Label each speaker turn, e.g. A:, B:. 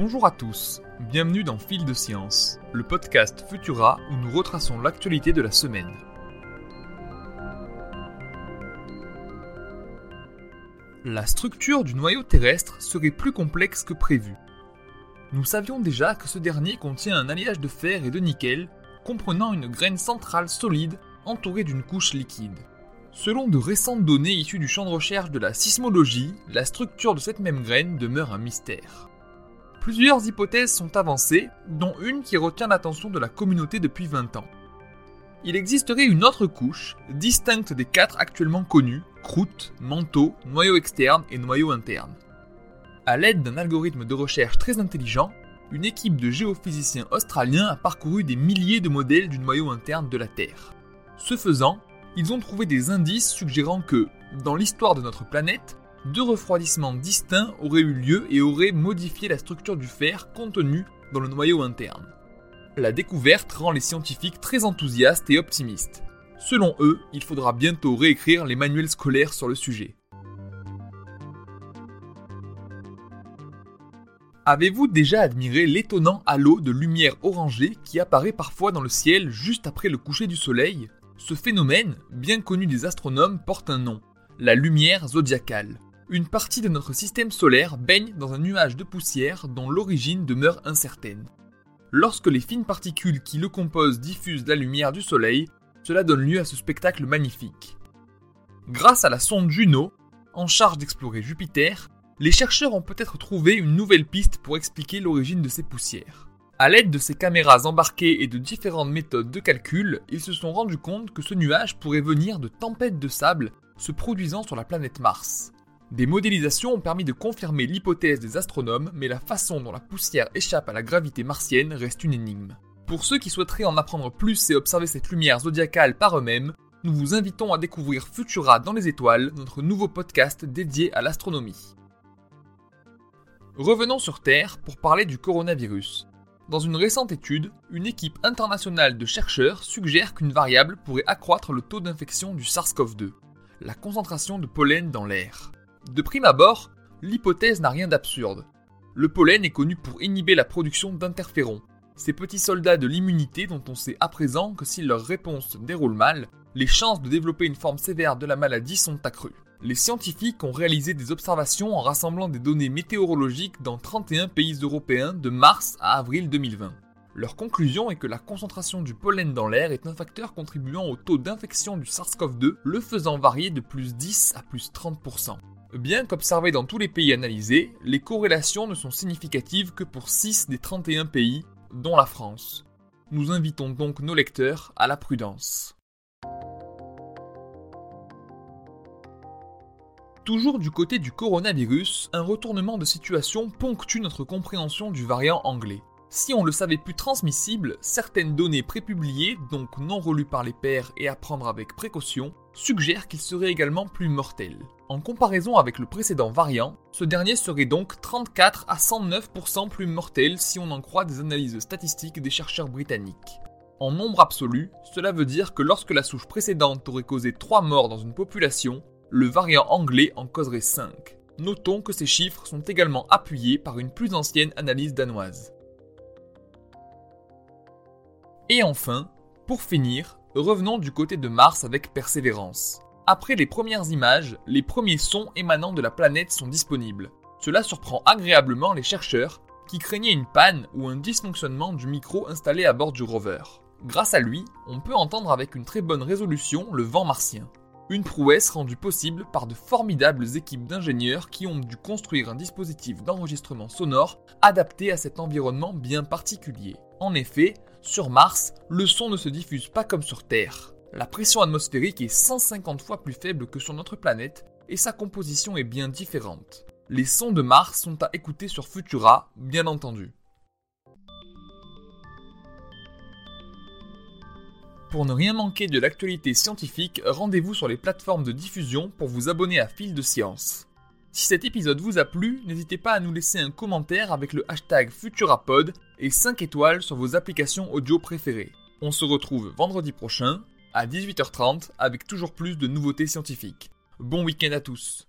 A: Bonjour à tous, bienvenue dans Fil de Science, le podcast Futura où nous retraçons l'actualité de la semaine. La structure du noyau terrestre serait plus complexe que prévu. Nous savions déjà que ce dernier contient un alliage de fer et de nickel comprenant une graine centrale solide entourée d'une couche liquide. Selon de récentes données issues du champ de recherche de la sismologie, la structure de cette même graine demeure un mystère. Plusieurs hypothèses sont avancées, dont une qui retient l'attention de la communauté depuis 20 ans. Il existerait une autre couche, distincte des quatre actuellement connues, croûte, manteau, noyau externe et noyau interne. À l'aide d'un algorithme de recherche très intelligent, une équipe de géophysiciens australiens a parcouru des milliers de modèles du noyau interne de la Terre. Ce faisant, ils ont trouvé des indices suggérant que, dans l'histoire de notre planète, deux refroidissements distincts auraient eu lieu et auraient modifié la structure du fer contenu dans le noyau interne. La découverte rend les scientifiques très enthousiastes et optimistes. Selon eux, il faudra bientôt réécrire les manuels scolaires sur le sujet. Avez-vous déjà admiré l'étonnant halo de lumière orangée qui apparaît parfois dans le ciel juste après le coucher du soleil? Ce phénomène, bien connu des astronomes, porte un nom, la lumière zodiacale. Une partie de notre système solaire baigne dans un nuage de poussière dont l'origine demeure incertaine. Lorsque les fines particules qui le composent diffusent la lumière du soleil, cela donne lieu à ce spectacle magnifique. Grâce à la sonde Juno, en charge d'explorer Jupiter, les chercheurs ont peut-être trouvé une nouvelle piste pour expliquer l'origine de ces poussières. A l'aide de ces caméras embarquées et de différentes méthodes de calcul, ils se sont rendus compte que ce nuage pourrait venir de tempêtes de sable se produisant sur la planète Mars. Des modélisations ont permis de confirmer l'hypothèse des astronomes, mais la façon dont la poussière échappe à la gravité martienne reste une énigme. Pour ceux qui souhaiteraient en apprendre plus et observer cette lumière zodiacale par eux-mêmes, nous vous invitons à découvrir Futura dans les étoiles, notre nouveau podcast dédié à l'astronomie. Revenons sur Terre pour parler du coronavirus. Dans une récente étude, une équipe internationale de chercheurs suggère qu'une variable pourrait accroître le taux d'infection du SARS-CoV-2, la concentration de pollen dans l'air. De prime abord, l'hypothèse n'a rien d'absurde. Le pollen est connu pour inhiber la production d'interférons, ces petits soldats de l'immunité dont on sait à présent que si leur réponse se déroule mal, les chances de développer une forme sévère de la maladie sont accrues les scientifiques ont réalisé des observations en rassemblant des données météorologiques dans 31 pays européens de mars à avril 2020. Leur conclusion est que la concentration du pollen dans l'air est un facteur contribuant au taux d'infection du SARS-CoV-2, le faisant varier de plus 10 à plus 30%. Bien qu'observés dans tous les pays analysés, les corrélations ne sont significatives que pour 6 des 31 pays, dont la France. Nous invitons donc nos lecteurs à la prudence. Toujours du côté du coronavirus, un retournement de situation ponctue notre compréhension du variant anglais. Si on le savait plus transmissible, certaines données prépubliées, donc non relues par les pairs et à prendre avec précaution, suggèrent qu'il serait également plus mortel. En comparaison avec le précédent variant, ce dernier serait donc 34 à 109% plus mortel si on en croit des analyses statistiques des chercheurs britanniques. En nombre absolu, cela veut dire que lorsque la souche précédente aurait causé 3 morts dans une population, le variant anglais en causerait 5. Notons que ces chiffres sont également appuyés par une plus ancienne analyse danoise. Et enfin, pour finir, revenons du côté de Mars avec persévérance. Après les premières images, les premiers sons émanant de la planète sont disponibles. Cela surprend agréablement les chercheurs qui craignaient une panne ou un dysfonctionnement du micro installé à bord du rover. Grâce à lui, on peut entendre avec une très bonne résolution le vent martien. Une prouesse rendue possible par de formidables équipes d'ingénieurs qui ont dû construire un dispositif d'enregistrement sonore adapté à cet environnement bien particulier. En effet, sur Mars, le son ne se diffuse pas comme sur Terre. La pression atmosphérique est 150 fois plus faible que sur notre planète et sa composition est bien différente. Les sons de Mars sont à écouter sur Futura, bien entendu. Pour ne rien manquer de l'actualité scientifique, rendez-vous sur les plateformes de diffusion pour vous abonner à Fil de Science. Si cet épisode vous a plu, n'hésitez pas à nous laisser un commentaire avec le hashtag Futurapod et 5 étoiles sur vos applications audio préférées. On se retrouve vendredi prochain à 18h30 avec toujours plus de nouveautés scientifiques. Bon week-end à tous